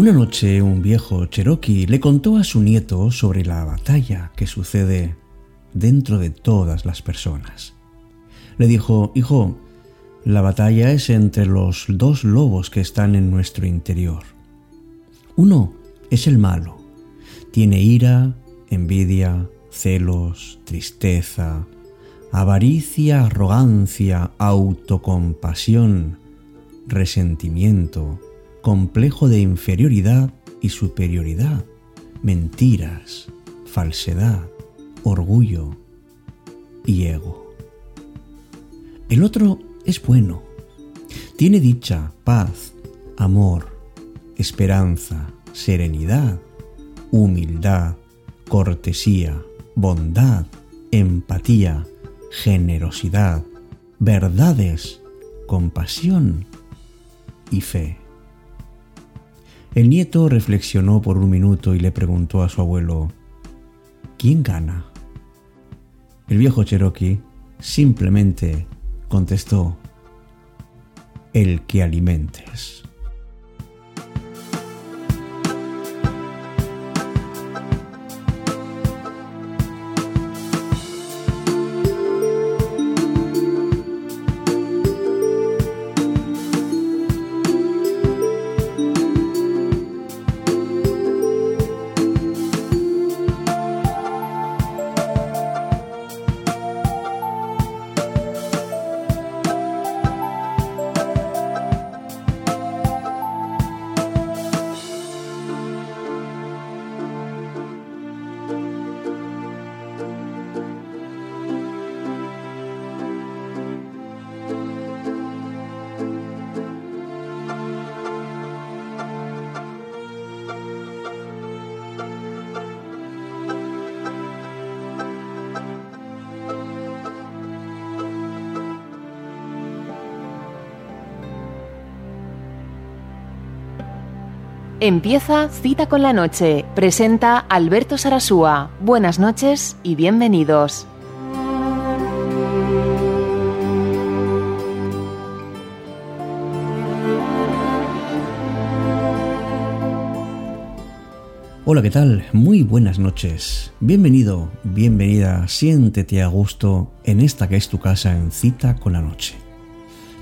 Una noche un viejo cherokee le contó a su nieto sobre la batalla que sucede dentro de todas las personas. Le dijo, Hijo, la batalla es entre los dos lobos que están en nuestro interior. Uno es el malo. Tiene ira, envidia, celos, tristeza, avaricia, arrogancia, autocompasión, resentimiento, complejo de inferioridad y superioridad, mentiras, falsedad, orgullo y ego. El otro es bueno, tiene dicha, paz, amor, esperanza, serenidad, humildad, cortesía, bondad, empatía, generosidad, verdades, compasión y fe. El nieto reflexionó por un minuto y le preguntó a su abuelo, ¿quién gana? El viejo Cherokee simplemente contestó, el que alimentes. Empieza Cita con la Noche. Presenta Alberto Sarasúa. Buenas noches y bienvenidos. Hola, ¿qué tal? Muy buenas noches. Bienvenido, bienvenida, siéntete a gusto en esta que es tu casa en Cita con la Noche.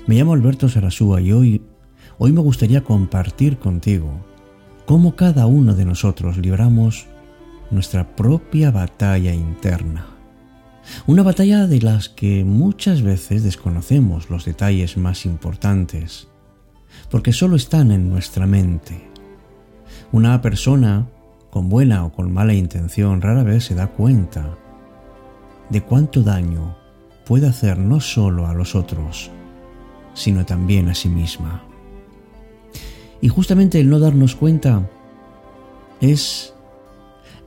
Me llamo Alberto Sarasúa y hoy, hoy me gustaría compartir contigo cómo cada uno de nosotros libramos nuestra propia batalla interna. Una batalla de las que muchas veces desconocemos los detalles más importantes, porque solo están en nuestra mente. Una persona con buena o con mala intención rara vez se da cuenta de cuánto daño puede hacer no solo a los otros, sino también a sí misma. Y justamente el no darnos cuenta es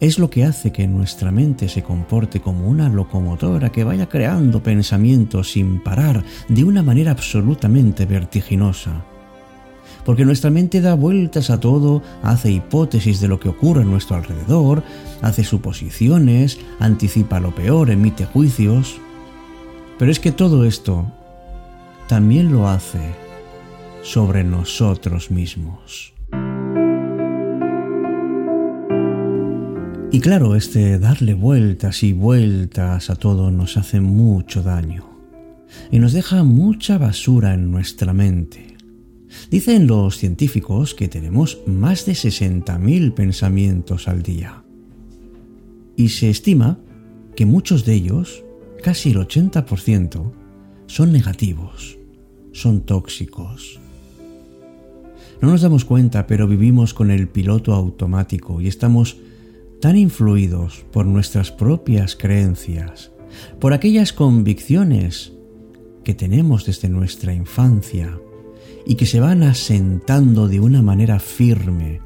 es lo que hace que nuestra mente se comporte como una locomotora que vaya creando pensamientos sin parar de una manera absolutamente vertiginosa. Porque nuestra mente da vueltas a todo, hace hipótesis de lo que ocurre a nuestro alrededor, hace suposiciones, anticipa lo peor, emite juicios. Pero es que todo esto también lo hace sobre nosotros mismos. Y claro, este darle vueltas y vueltas a todo nos hace mucho daño y nos deja mucha basura en nuestra mente. Dicen los científicos que tenemos más de 60.000 pensamientos al día. Y se estima que muchos de ellos, casi el 80%, son negativos, son tóxicos, no nos damos cuenta, pero vivimos con el piloto automático y estamos tan influidos por nuestras propias creencias, por aquellas convicciones que tenemos desde nuestra infancia y que se van asentando de una manera firme,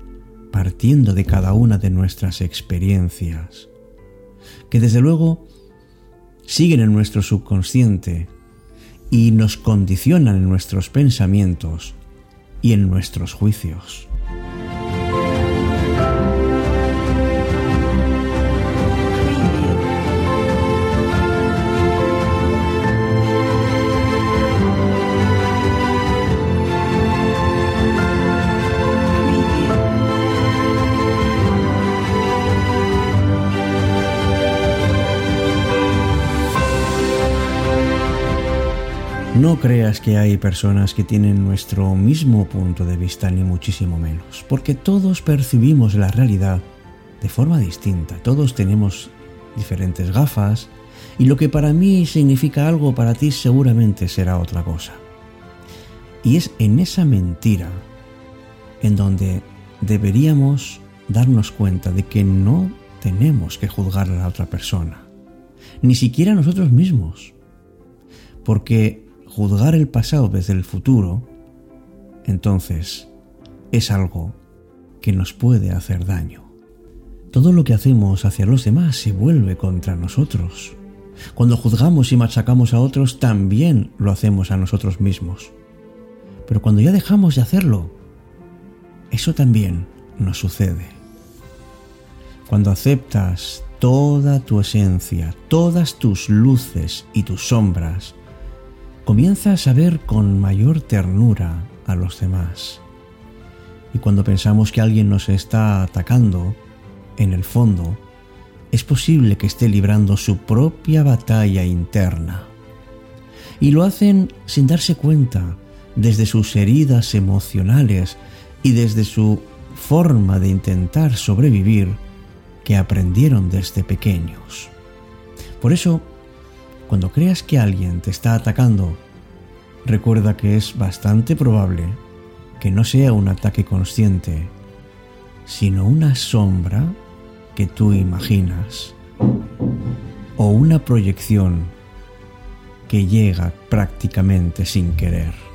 partiendo de cada una de nuestras experiencias, que desde luego siguen en nuestro subconsciente y nos condicionan en nuestros pensamientos y en nuestros juicios. No creas que hay personas que tienen nuestro mismo punto de vista, ni muchísimo menos, porque todos percibimos la realidad de forma distinta, todos tenemos diferentes gafas, y lo que para mí significa algo, para ti seguramente será otra cosa. Y es en esa mentira en donde deberíamos darnos cuenta de que no tenemos que juzgar a la otra persona, ni siquiera nosotros mismos, porque juzgar el pasado desde el futuro, entonces es algo que nos puede hacer daño. Todo lo que hacemos hacia los demás se vuelve contra nosotros. Cuando juzgamos y machacamos a otros, también lo hacemos a nosotros mismos. Pero cuando ya dejamos de hacerlo, eso también nos sucede. Cuando aceptas toda tu esencia, todas tus luces y tus sombras, comienzas a ver con mayor ternura a los demás. Y cuando pensamos que alguien nos está atacando, en el fondo, es posible que esté librando su propia batalla interna. Y lo hacen sin darse cuenta, desde sus heridas emocionales y desde su forma de intentar sobrevivir que aprendieron desde pequeños. Por eso, cuando creas que alguien te está atacando, recuerda que es bastante probable que no sea un ataque consciente, sino una sombra que tú imaginas o una proyección que llega prácticamente sin querer.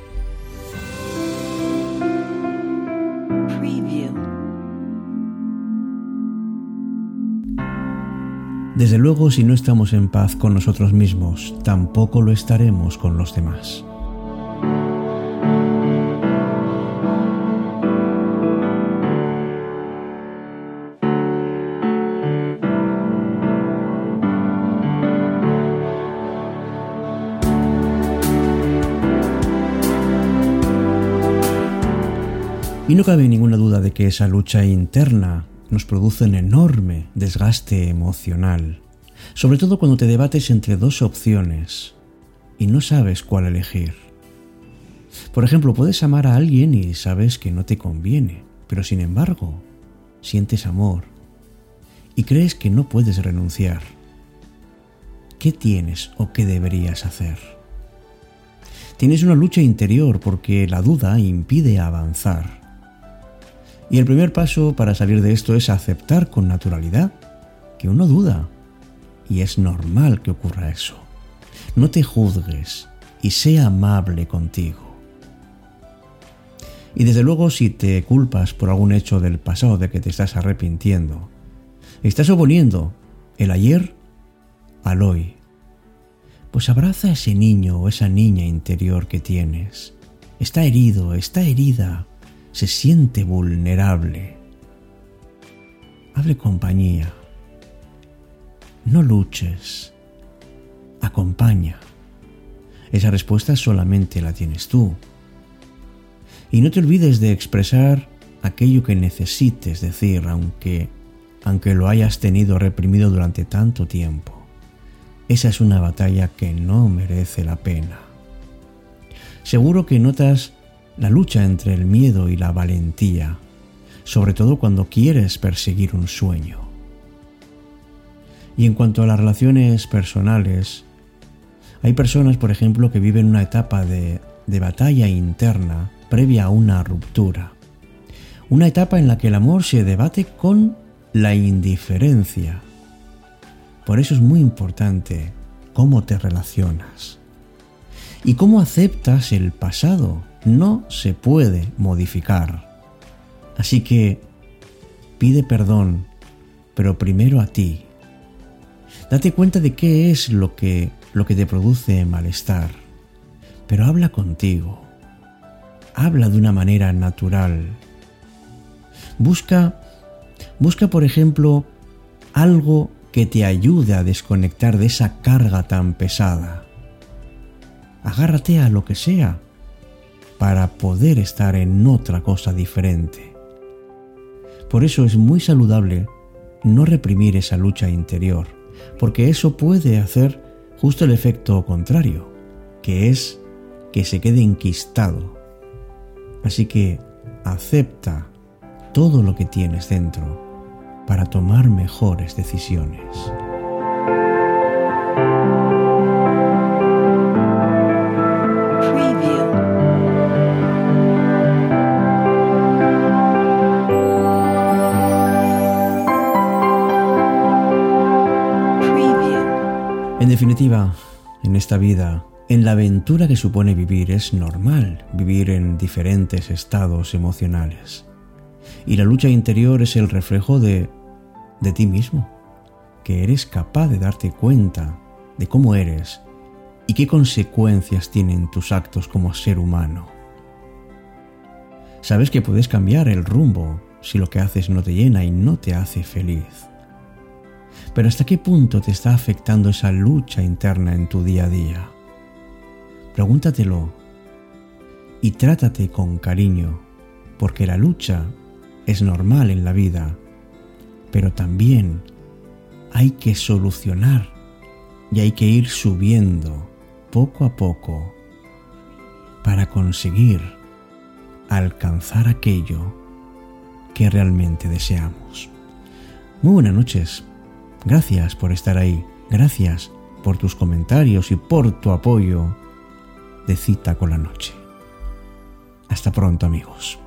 Desde luego, si no estamos en paz con nosotros mismos, tampoco lo estaremos con los demás. Y no cabe ninguna duda de que esa lucha interna nos produce un enorme desgaste emocional, sobre todo cuando te debates entre dos opciones y no sabes cuál elegir. Por ejemplo, puedes amar a alguien y sabes que no te conviene, pero sin embargo, sientes amor y crees que no puedes renunciar. ¿Qué tienes o qué deberías hacer? Tienes una lucha interior porque la duda impide avanzar y el primer paso para salir de esto es aceptar con naturalidad que uno duda. Y es normal que ocurra eso. No te juzgues y sea amable contigo. Y desde luego si te culpas por algún hecho del pasado de que te estás arrepintiendo, estás oponiendo el ayer al hoy. Pues abraza a ese niño o esa niña interior que tienes. Está herido, está herida se siente vulnerable. Hable compañía. No luches. Acompaña. Esa respuesta solamente la tienes tú. Y no te olvides de expresar aquello que necesites decir, aunque, aunque lo hayas tenido reprimido durante tanto tiempo. Esa es una batalla que no merece la pena. Seguro que notas la lucha entre el miedo y la valentía, sobre todo cuando quieres perseguir un sueño. Y en cuanto a las relaciones personales, hay personas, por ejemplo, que viven una etapa de, de batalla interna previa a una ruptura. Una etapa en la que el amor se debate con la indiferencia. Por eso es muy importante cómo te relacionas y cómo aceptas el pasado no se puede modificar. Así que pide perdón, pero primero a ti. Date cuenta de qué es lo que, lo que te produce malestar, pero habla contigo. Habla de una manera natural. Busca, busca por ejemplo, algo que te ayude a desconectar de esa carga tan pesada. Agárrate a lo que sea para poder estar en otra cosa diferente. Por eso es muy saludable no reprimir esa lucha interior, porque eso puede hacer justo el efecto contrario, que es que se quede enquistado. Así que acepta todo lo que tienes dentro para tomar mejores decisiones. En definitiva, en esta vida, en la aventura que supone vivir, es normal vivir en diferentes estados emocionales. Y la lucha interior es el reflejo de, de ti mismo, que eres capaz de darte cuenta de cómo eres y qué consecuencias tienen tus actos como ser humano. Sabes que puedes cambiar el rumbo si lo que haces no te llena y no te hace feliz. Pero ¿hasta qué punto te está afectando esa lucha interna en tu día a día? Pregúntatelo y trátate con cariño, porque la lucha es normal en la vida, pero también hay que solucionar y hay que ir subiendo poco a poco para conseguir alcanzar aquello que realmente deseamos. Muy buenas noches. Gracias por estar ahí. Gracias por tus comentarios y por tu apoyo de cita con la noche. Hasta pronto amigos.